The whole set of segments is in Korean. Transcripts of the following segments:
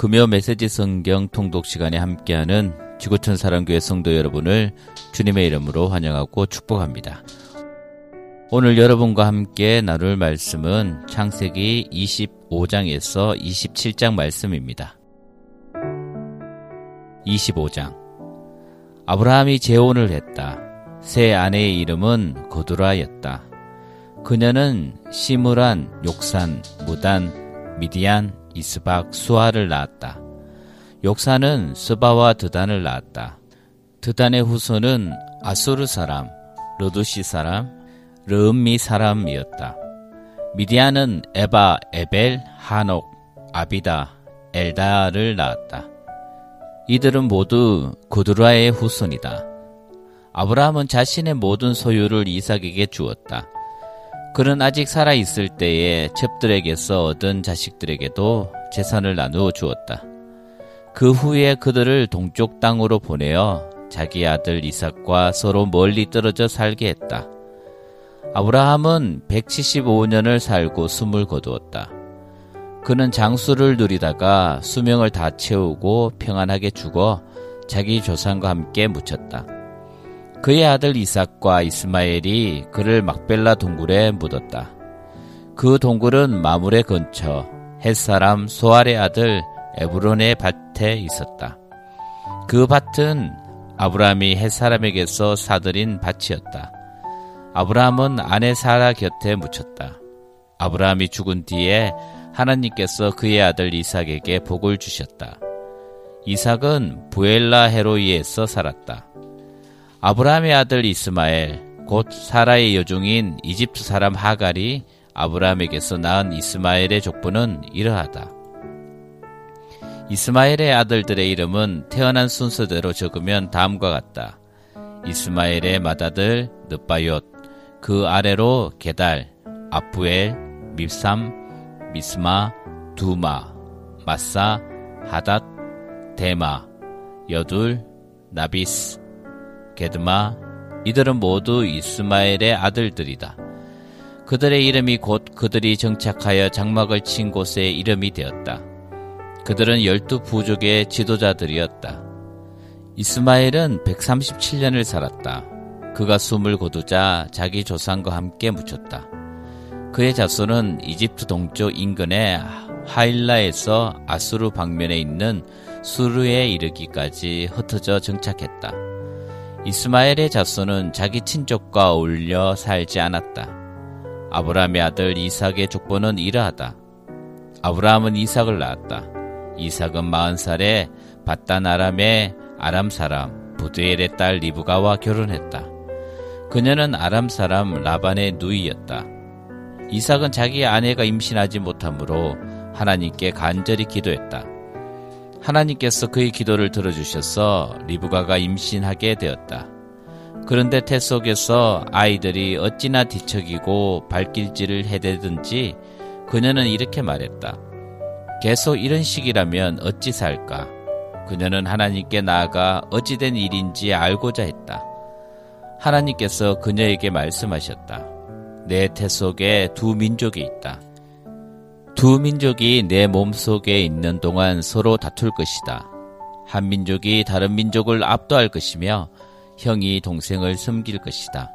금요 메시지 성경 통독 시간에 함께하는 지구촌 사랑교회 성도 여러분을 주님의 이름으로 환영하고 축복합니다. 오늘 여러분과 함께 나눌 말씀은 창세기 25장에서 27장 말씀입니다. 25장 아브라함이 재혼을 했다. 새 아내의 이름은 고두라였다. 그녀는 시무란, 욕산, 무단, 미디안, 이스박, 수아를 낳았다. 욕사는 스바와 드단을 낳았다. 드단의 후손은 아수르 사람, 르두시 사람, 르음미 사람이었다. 미디안은 에바, 에벨, 한옥, 아비다, 엘다를 낳았다. 이들은 모두 구드라의 후손이다. 아브라함은 자신의 모든 소유를 이삭에게 주었다. 그는 아직 살아 있을 때에 첩들에게서 얻은 자식들에게도 재산을 나누어 주었다. 그 후에 그들을 동쪽 땅으로 보내어 자기 아들 이삭과 서로 멀리 떨어져 살게 했다. 아브라함은 175년을 살고 숨을 거두었다. 그는 장수를 누리다가 수명을 다 채우고 평안하게 죽어 자기 조상과 함께 묻혔다. 그의 아들 이삭과 이스마엘이 그를 막벨라 동굴에 묻었다. 그 동굴은 마물의 근처 햇사람 소알의 아들 에브론의 밭에 있었다. 그 밭은 아브라함이 햇사람에게서 사들인 밭이었다. 아브라함은 아내 사라 곁에 묻혔다. 아브라함이 죽은 뒤에 하나님께서 그의 아들 이삭에게 복을 주셨다. 이삭은 부엘라 헤로이에서 살았다. 아브라함의 아들 이스마엘, 곧 사라의 여종인 이집트 사람 하갈이 아브라함에게서 낳은 이스마엘의 족보는 이러하다. 이스마엘의 아들들의 이름은 태어난 순서대로 적으면 다음과 같다. 이스마엘의 맏아들 느바옅, 그 아래로 게달, 아프엘, 밉삼, 미스마, 두마, 마사, 하닷, 데마, 여둘, 나비스, 게드마 이들은 모두 이스마엘의 아들들이다. 그들의 이름이 곧 그들이 정착하여 장막을 친 곳의 이름이 되었다. 그들은 열두 부족의 지도자들이었다. 이스마엘은 137년을 살았다. 그가 숨을 거두자 자기 조상과 함께 묻혔다. 그의 자손은 이집트 동쪽 인근의 하일라에서 아수르 방면에 있는 수르에 이르기까지 흩어져 정착했다. 이스마엘의 자손은 자기 친족과 어울려 살지 않았다. 아브라함의 아들 이삭의 족보는 이러하다. 아브라함은 이삭을 낳았다. 이삭은 마흔 살에 바단 아람의 아람 사람 부드엘의 딸 리브가와 결혼했다. 그녀는 아람 사람 라반의 누이였다. 이삭은 자기 아내가 임신하지 못하므로 하나님께 간절히 기도했다. 하나님께서 그의 기도를 들어주셔서 리브가가 임신하게 되었다. 그런데 태 속에서 아이들이 어찌나 뒤척이고 발길질을 해대든지 그녀는 이렇게 말했다. 계속 이런 식이라면 어찌 살까? 그녀는 하나님께 나아가 어찌된 일인지 알고자 했다. 하나님께서 그녀에게 말씀하셨다. 내 태 속에 두 민족이 있다. 두 민족이 내 몸속에 있는 동안 서로 다툴 것이다. 한 민족이 다른 민족을 압도할 것이며 형이 동생을 섬길 것이다.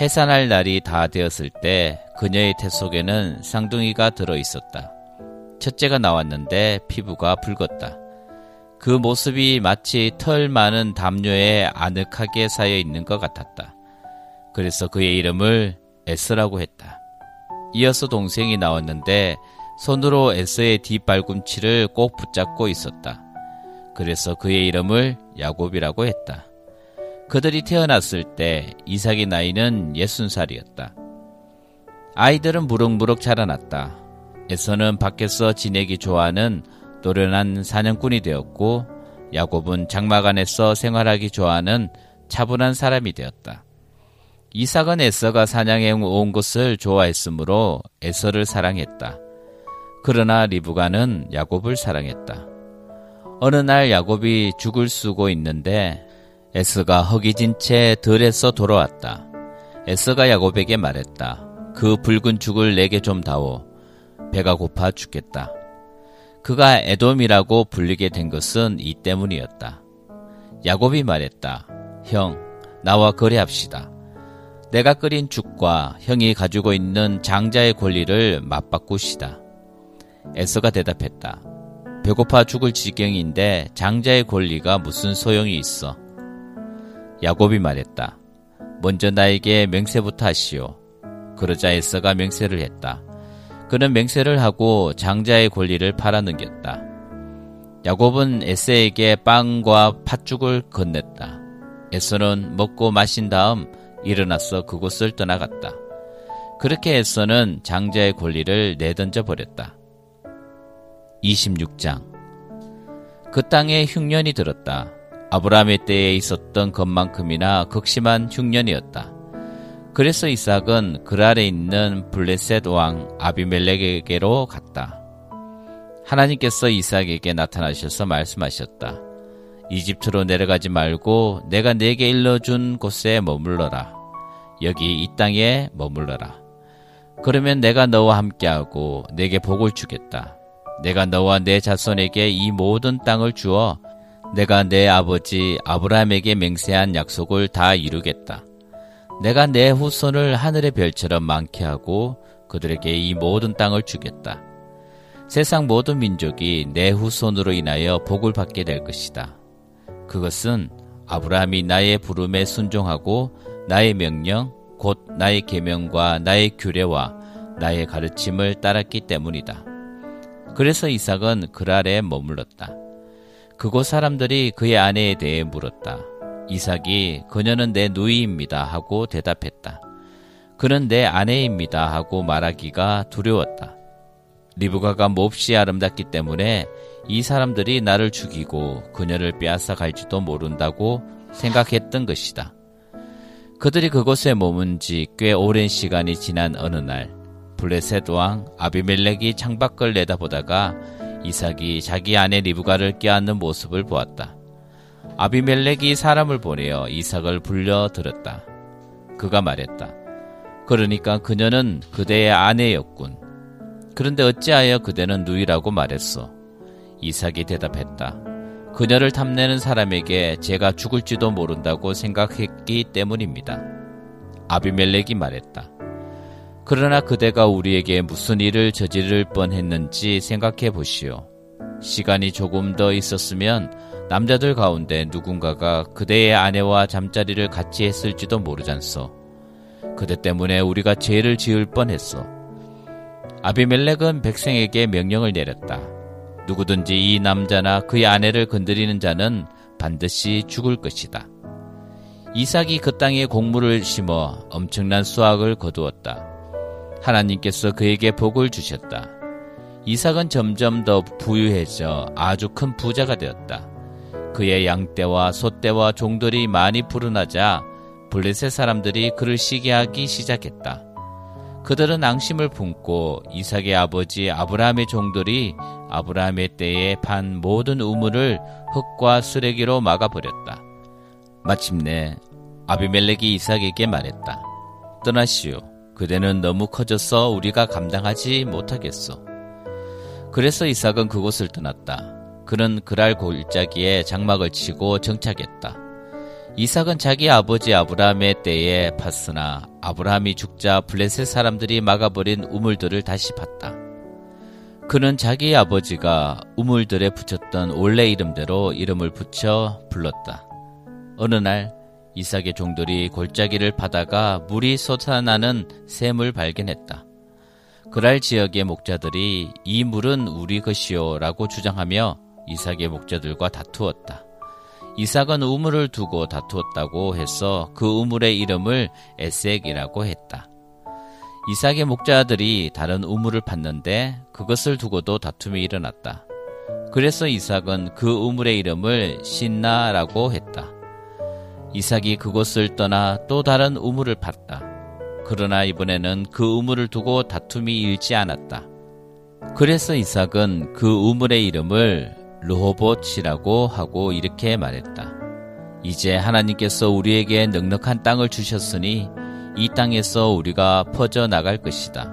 해산할 날이 다 되었을 때 그녀의 태 속에는 쌍둥이가 들어 있었다. 첫째가 나왔는데 피부가 붉었다. 그 모습이 마치 털 많은 담요에 아늑하게 쌓여 있는 것 같았다. 그래서 그의 이름을 에스라고 했다. 이어서 동생이 나왔는데 손으로 에서의 뒷발꿈치를 꼭 붙잡고 있었다. 그래서 그의 이름을 야곱이라고 했다. 그들이 태어났을 때 이삭의 나이는 예순 살이었다. 아이들은 무럭무럭 자라났다. 에서는 밖에서 지내기 좋아하는 노련한 사냥꾼이 되었고 야곱은 장막 안에서 생활하기 좋아하는 차분한 사람이 되었다. 이삭은 에서가 사냥해 온 것을 좋아했으므로 에서를 사랑했다. 그러나 리브가는 야곱을 사랑했다. 어느 날 야곱이 죽을 쓰고 있는데 에스가 허기진 채 들에서 돌아왔다. 에스가 야곱에게 말했다. 그 붉은 죽을 내게 좀 다오. 배가 고파 죽겠다. 그가 에돔이라고 불리게 된 것은 이 때문이었다. 야곱이 말했다. 형, 나와 거래합시다. 내가 끓인 죽과 형이 가지고 있는 장자의 권리를 맞바꾸시다. 에서가 대답했다. 배고파 죽을 지경인데 장자의 권리가 무슨 소용이 있어? 야곱이 말했다. 먼저 나에게 맹세부터 하시오. 그러자 에서가 맹세를 했다. 그는 맹세를 하고 장자의 권리를 팔아넘겼다. 야곱은 에세에게 빵과 팥죽을 건넸다. 에서는 먹고 마신 다음 일어나서 그곳을 떠나갔다. 그렇게 에서는 장자의 권리를 내던져 버렸다. 26장 그 땅에 흉년이 들었다. 아브라함의 때에 있었던 것만큼이나 극심한 흉년이었다. 그래서 이삭은 그 아래 있는 블레셋 왕 아비멜렉에게로 갔다. 하나님께서 이삭에게 나타나셔서 말씀하셨다. 이집트로 내려가지 말고 내가 내게 일러준 곳에 머물러라. 여기 이 땅에 머물러라. 그러면 내가 너와 함께하고 내게 복을 주겠다. 내가 너와 내 자손에게 이 모든 땅을 주어 내가 내 아버지 아브라함에게 맹세한 약속을 다 이루겠다. 내가 내 후손을 하늘의 별처럼 많게 하고 그들에게 이 모든 땅을 주겠다. 세상 모든 민족이 내 후손으로 인하여 복을 받게 될 것이다. 그것은 아브라함이 나의 부름에 순종하고 나의 명령, 곧 나의 계명과 나의 규례와 나의 가르침을 따랐기 때문이다. 그래서 이삭은 그랄에 머물렀다. 그곳 사람들이 그의 아내에 대해 물었다. 이삭이 그녀는 내 누이입니다 하고 대답했다. 그는 내 아내입니다 하고 말하기가 두려웠다. 리브가가 몹시 아름답기 때문에 이 사람들이 나를 죽이고 그녀를 빼앗아 갈지도 모른다고 생각했던 것이다. 그들이 그곳에 머문 지 꽤 오랜 시간이 지난 어느 날 블레셋 왕 아비멜렉이 창밖을 내다보다가 이삭이 자기 아내 리브가를 껴안는 모습을 보았다. 아비멜렉이 사람을 보내어 이삭을 불려 들었다. 그가 말했다. 그러니까 그녀는 그대의 아내였군. 그런데 어찌하여 그대는 누이라고 말했어? 이삭이 대답했다. 그녀를 탐내는 사람에게 제가 죽을지도 모른다고 생각했기 때문입니다. 아비멜렉이 말했다. 그러나 그대가 우리에게 무슨 일을 저지를 뻔했는지 생각해 보시오. 시간이 조금 더 있었으면 남자들 가운데 누군가가 그대의 아내와 잠자리를 같이 했을지도 모르잖소. 그대 때문에 우리가 죄를 지을 뻔했어. 아비멜렉은 백성에게 명령을 내렸다. 누구든지 이 남자나 그의 아내를 건드리는 자는 반드시 죽을 것이다. 이삭이 그 땅에 곡물을 심어 엄청난 수확을 거두었다. 하나님께서 그에게 복을 주셨다. 이삭은 점점 더 부유해져 아주 큰 부자가 되었다. 그의 양떼와 소떼와 종들이 많이 불어나자 블레셋 사람들이 그를 시기하기 시작했다. 그들은 앙심을 품고 이삭의 아버지 아브라함의 종들이 아브라함의 때에 판 모든 우물을 흙과 쓰레기로 막아버렸다. 마침내 아비멜렉이 이삭에게 말했다. 떠나시오. 그대는 너무 커져서 우리가 감당하지 못하겠소. 그래서 이삭은 그곳을 떠났다. 그는 그랄 골짜기에 장막을 치고 정착했다. 이삭은 자기 아버지 아브라함의 때에 팠으나 아브라함이 죽자 블레셋 사람들이 막아버린 우물들을 다시 팠다. 그는 자기 아버지가 우물들에 붙였던 원래 이름대로 이름을 붙여 불렀다. 어느 날 이삭의 종들이 골짜기를 파다가 물이 솟아나는 샘을 발견했다. 그랄 지역의 목자들이 이 물은 우리 것이요라고 주장하며 이삭의 목자들과 다투었다. 이삭은 우물을 두고 다투었다고 해서 그 우물의 이름을 에색이라고 했다. 이삭의 목자들이 다른 우물을 팠는데 그것을 두고도 다툼이 일어났다. 그래서 이삭은 그 우물의 이름을 신나라고 했다. 이삭이 그곳을 떠나 또 다른 우물을 팠다. 그러나 이번에는 그 우물을 두고 다툼이 일지 않았다. 그래서 이삭은 그 우물의 이름을 르호봇이라고 하고 이렇게 말했다. 이제 하나님께서 우리에게 넉넉한 땅을 주셨으니 이 땅에서 우리가 퍼져 나갈 것이다.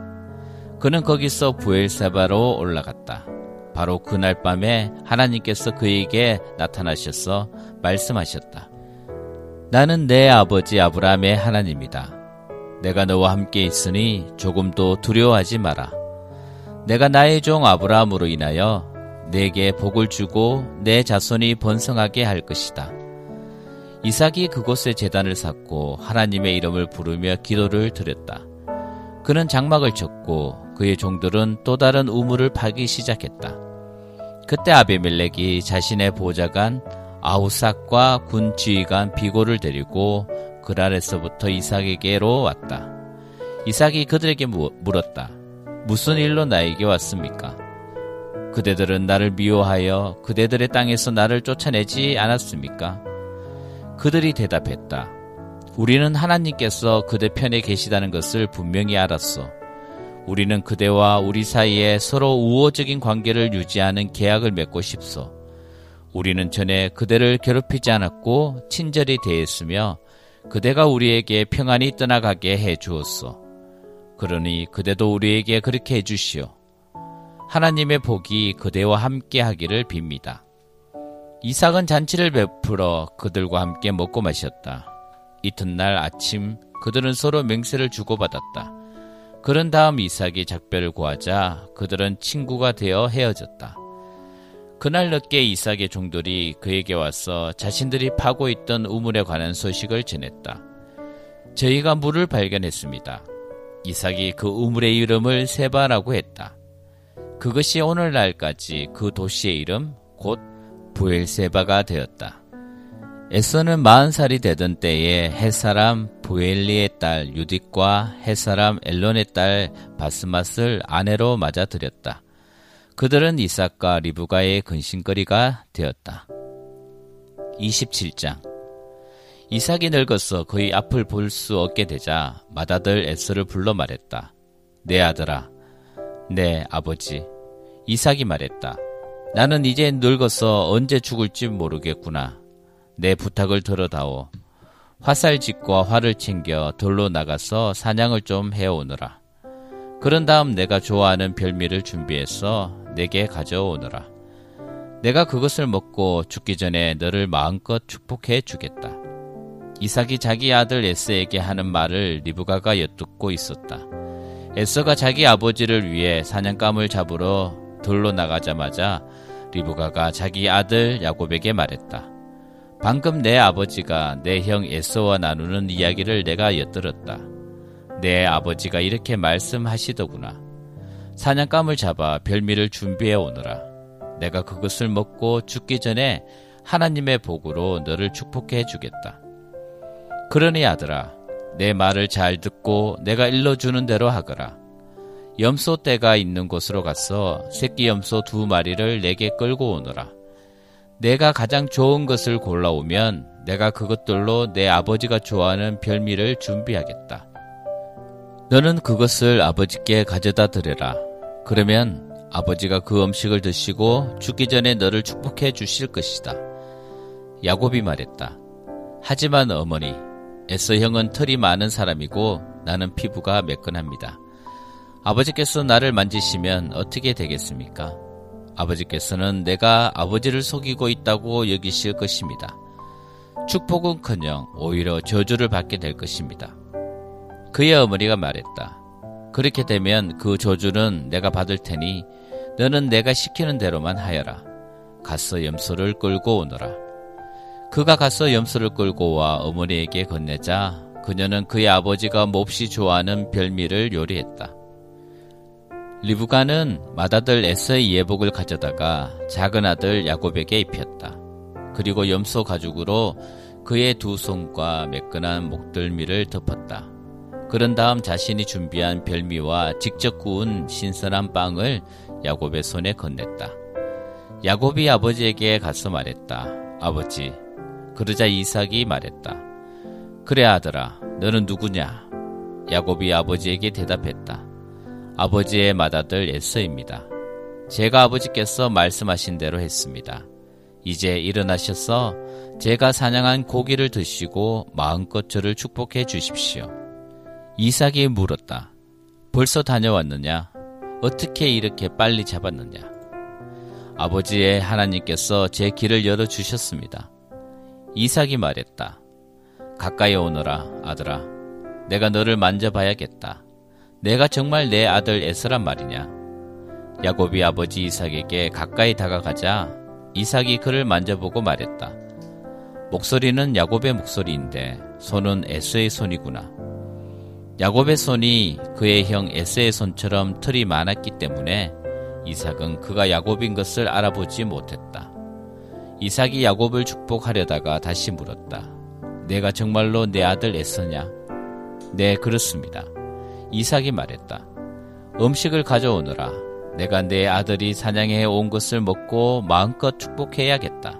그는 거기서 부엘세바로 올라갔다. 바로 그날 밤에 하나님께서 그에게 나타나셔서 말씀하셨다. 나는 내 아버지 아브라함의 하나님이다. 내가 너와 함께 있으니 조금도 두려워하지 마라. 내가 나의 종 아브라함으로 인하여 내게 복을 주고 내 자손이 번성하게 할 것이다. 이삭이 그곳에 재단을 쌓고 하나님의 이름을 부르며 기도를 드렸다. 그는 장막을 쳤고 그의 종들은 또 다른 우물을 파기 시작했다. 그때 아비멜렉이 자신의 보좌관 아우삭과 군 지휘관 비고를 데리고 그랄에서부터 이삭에게로 왔다. 이삭이 그들에게 물었다. 무슨 일로 나에게 왔습니까? 그대들은 나를 미워하여 그대들의 땅에서 나를 쫓아내지 않았습니까? 그들이 대답했다. 우리는 하나님께서 그대 편에 계시다는 것을 분명히 알았어. 우리는 그대와 우리 사이에 서로 우호적인 관계를 유지하는 계약을 맺고 싶소. 우리는 전에 그대를 괴롭히지 않았고 친절히 대했으며 그대가 우리에게 평안히 떠나가게 해 주었소. 그러니 그대도 우리에게 그렇게 해 주시오. 하나님의 복이 그대와 함께 하기를 빕니다. 이삭은 잔치를 베풀어 그들과 함께 먹고 마셨다. 이튿날 아침 그들은 서로 맹세를 주고받았다. 그런 다음 이삭이 작별을 구하자 그들은 친구가 되어 헤어졌다. 그날 늦게 이삭의 종들이 그에게 와서 자신들이 파고 있던 우물에 관한 소식을 전했다. 저희가 물을 발견했습니다. 이삭이 그 우물의 이름을 세바라고 했다. 그것이 오늘날까지 그 도시의 이름 곧 부엘세바가 되었다. 에서는 마흔 살이 되던 때에 햇사람 부엘리의 딸 유딕과 햇사람 엘론의 딸 바스맛을 아내로 맞아들였다. 그들은 이삭과 리브가의 근심거리가 되었다. 27장 이삭이 늙어서 그의 앞을 볼 수 없게 되자 맏아들 에서를 불러 말했다. 내 아들아, 내 아버지. 이삭이 말했다. 나는 이제 늙어서 언제 죽을지 모르겠구나. 내 부탁을 들어다오. 화살짓과 활을 챙겨 들로 나가서 사냥을 좀 해오느라. 그런 다음 내가 좋아하는 별미를 준비해서 내게 가져오느라. 내가 그것을 먹고 죽기 전에 너를 마음껏 축복해 주겠다. 이삭이 자기 아들 에스에게 하는 말을 리브가가 엿듣고 있었다. 에서가 자기 아버지를 위해 사냥감을 잡으러 들로 나가자마자 리브가가 자기 아들 야곱에게 말했다. 방금 내 아버지가 내 형 에서와 나누는 이야기를 내가 엿들었다. 내 아버지가 이렇게 말씀하시더구나. 사냥감을 잡아 별미를 준비해 오너라. 내가 그것을 먹고 죽기 전에 하나님의 복으로 너를 축복해 주겠다. 그러니 아들아, 내 말을 잘 듣고 내가 일러주는 대로 하거라. 염소 떼가 있는 곳으로 가서 새끼 염소 두 마리를 내게 끌고 오너라. 내가 가장 좋은 것을 골라오면 내가 그것들로 내 아버지가 좋아하는 별미를 준비하겠다. 너는 그것을 아버지께 가져다 드려라. 그러면 아버지가 그 음식을 드시고 죽기 전에 너를 축복해 주실 것이다. 야곱이 말했다. 하지만 어머니, 에서 형은 털이 많은 사람이고 나는 피부가 매끈합니다. 아버지께서 나를 만지시면 어떻게 되겠습니까? 아버지께서는 내가 아버지를 속이고 있다고 여기실 것입니다. 축복은 커녕 오히려 저주를 받게 될 것입니다. 그의 어머니가 말했다. 그렇게 되면 그 저주는 내가 받을 테니 너는 내가 시키는 대로만 하여라. 가서 염소를 끌고 오너라. 그가 가서 염소를 끌고 와 어머니에게 건네자 그녀는 그의 아버지가 몹시 좋아하는 별미를 요리했다. 리브가는 맏아들 에서의 예복을 가져다가 작은 아들 야곱에게 입혔다. 그리고 염소 가죽으로 그의 두 손과 매끈한 목덜미를 덮었다. 그런 다음 자신이 준비한 별미와 직접 구운 신선한 빵을 야곱의 손에 건넸다. 야곱이 아버지에게 가서 말했다. 아버지. 그러자 이삭이 말했다. 그래 아들아, 너는 누구냐? 야곱이 아버지에게 대답했다. 아버지의 맏아들 에서입니다. 제가 아버지께서 말씀하신 대로 했습니다. 이제 일어나셔서 제가 사냥한 고기를 드시고 마음껏 저를 축복해 주십시오. 이삭이 물었다. 벌써 다녀왔느냐? 어떻게 이렇게 빨리 잡았느냐? 아버지의 하나님께서 제 길을 열어 주셨습니다. 이삭이 말했다. 가까이 오너라, 아들아. 내가 너를 만져봐야겠다. 내가 정말 내 아들 에서란 말이냐? 야곱이 아버지 이삭에게 가까이 다가가자 이삭이 그를 만져보고 말했다. 목소리는 야곱의 목소리인데 손은 에서의 손이구나. 야곱의 손이 그의 형 에서의 손처럼 털이 많았기 때문에 이삭은 그가 야곱인 것을 알아보지 못했다. 이삭이 야곱을 축복하려다가 다시 물었다. 내가 정말로 내 아들 에서냐? 네, 그렇습니다. 이삭이 말했다. 음식을 가져오느라 내가 내 아들이 사냥해 온 것을 먹고 마음껏 축복해야겠다.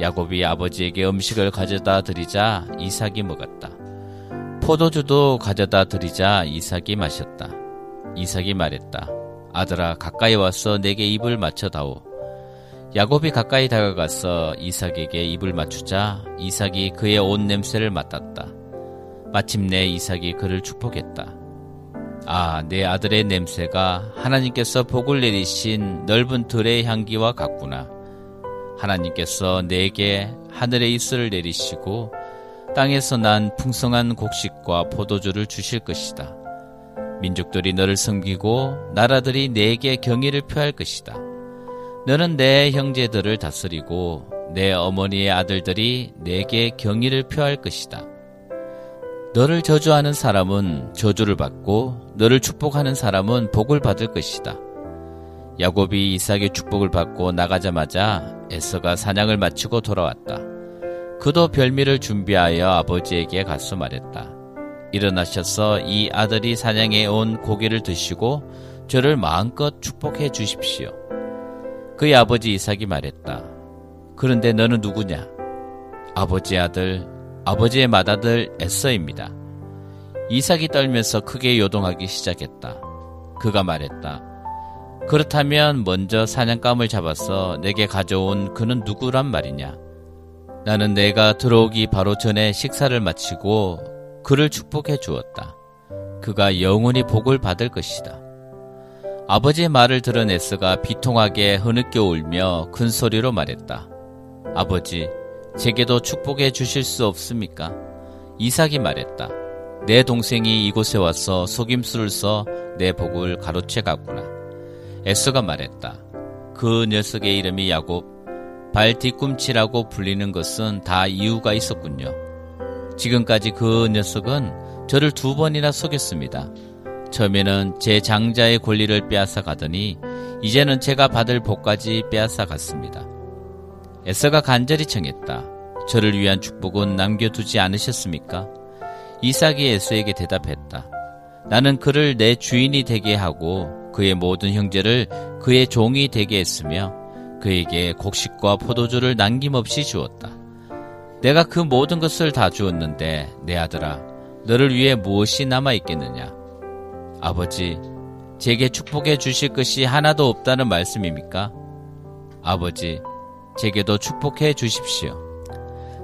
야곱이 아버지에게 음식을 가져다 드리자 이삭이 먹었다. 포도주도 가져다 드리자 이삭이 마셨다. 이삭이 말했다. 아들아 가까이 와서 내게 입을 맞춰다오. 야곱이 가까이 다가가서 이삭에게 입을 맞추자 이삭이 그의 옷 냄새를 맡았다. 마침내 이삭이 그를 축복했다. 아, 내 아들의 냄새가 하나님께서 복을 내리신 넓은 들의 향기와 같구나. 하나님께서 내게 하늘의 이슬을 내리시고 땅에서 난 풍성한 곡식과 포도주를 주실 것이다. 민족들이 너를 섬기고 나라들이 내게 경의를 표할 것이다. 너는 내 형제들을 다스리고 내 어머니의 아들들이 내게 경의를 표할 것이다. 너를 저주하는 사람은 저주를 받고 너를 축복하는 사람은 복을 받을 것이다. 야곱이 이삭의 축복을 받고 나가자마자 에서가 사냥을 마치고 돌아왔다. 그도 별미를 준비하여 아버지에게 가서 말했다. 일어나셔서 이 아들이 사냥해 온 고기를 드시고 저를 마음껏 축복해 주십시오. 그의 아버지 이삭이 말했다. 그런데 너는 누구냐? 아버지 아들 아버지의 맏아들 에서입니다. 이삭이 떨면서 크게 요동하기 시작했다. 그가 말했다. 그렇다면 먼저 사냥감을 잡아서 내게 가져온 그는 누구란 말이냐? 나는 내가 들어오기 바로 전에 식사를 마치고 그를 축복해 주었다. 그가 영원히 복을 받을 것이다. 아버지의 말을 들은 에스가 비통하게 흐느껴 울며 큰 소리로 말했다. 아버지, 제게도 축복해 주실 수 없습니까? 이삭이 말했다. 내 동생이 이곳에 와서 속임수를 써 내 복을 가로채 갔구나. 에스가 말했다. 그 녀석의 이름이 야곱, 발 뒤꿈치라고 불리는 것은 다 이유가 있었군요. 지금까지 그 녀석은 저를 두 번이나 속였습니다. 처음에는 제 장자의 권리를 빼앗아 가더니 이제는 제가 받을 복까지 빼앗아 갔습니다. 에서가 간절히 청했다. 저를 위한 축복은 남겨두지 않으셨습니까? 이삭이 에서에게 대답했다. 나는 그를 내 주인이 되게 하고 그의 모든 형제를 그의 종이 되게 했으며 그에게 곡식과 포도주를 남김없이 주었다. 내가 그 모든 것을 다 주었는데 내 아들아 너를 위해 무엇이 남아 있겠느냐? 아버지 제게 축복해 주실 것이 하나도 없다는 말씀입니까? 아버지 제게도 축복해 주십시오.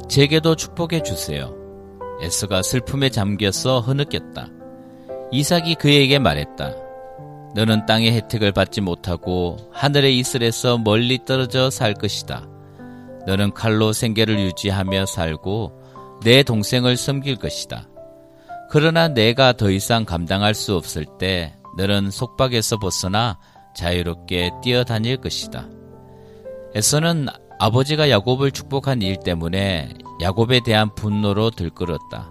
제게도 축복해 주세요. 에스가 슬픔에 잠겨서 흐느꼈다. 이삭이 그에게 말했다. 너는 땅의 혜택을 받지 못하고 하늘의 이슬에서 멀리 떨어져 살 것이다. 너는 칼로 생계를 유지하며 살고 내 동생을 섬길 것이다. 그러나 내가 더 이상 감당할 수 없을 때 너는 속박에서 벗어나 자유롭게 뛰어다닐 것이다. 에서는 아버지가 야곱을 축복한 일 때문에 야곱에 대한 분노로 들끓었다.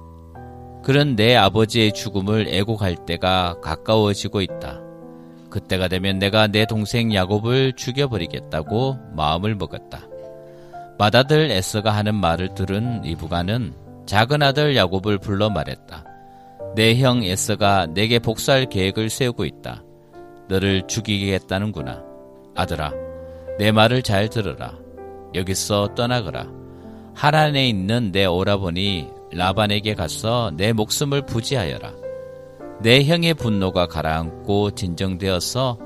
그런 내 아버지의 죽음을 애곡할 때가 가까워지고 있다. 그때가 되면 내가 내 동생 야곱을 죽여버리겠다고 마음을 먹었다. 맏아들 에서가 하는 말을 들은 이부가는 작은 아들 야곱을 불러 말했다. 내 형 에서가 내게 복수할 계획을 세우고 있다. 너를 죽이겠다는구나. 아들아, 내 말을 잘 들으라. 여기서 떠나거라. 하란에 있는 내 오라버니 라반에게 가서 내 목숨을 부지하여라. 내 형의 분노가 가라앉고 진정되어서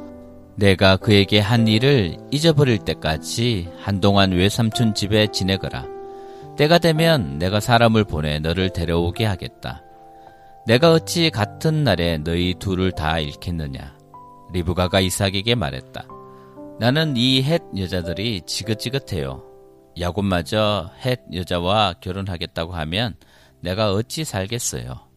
내가 그에게 한 일을 잊어버릴 때까지 한동안 외삼촌 집에 지내거라. 때가 되면 내가 사람을 보내 너를 데려오게 하겠다. 내가 어찌 같은 날에 너희 둘을 다 잃겠느냐. 리브가가 이삭에게 말했다. 나는 이헷 여자들이 지긋지긋해요. 야곱마저 헷 여자와 결혼하겠다고 하면 내가 어찌 살겠어요.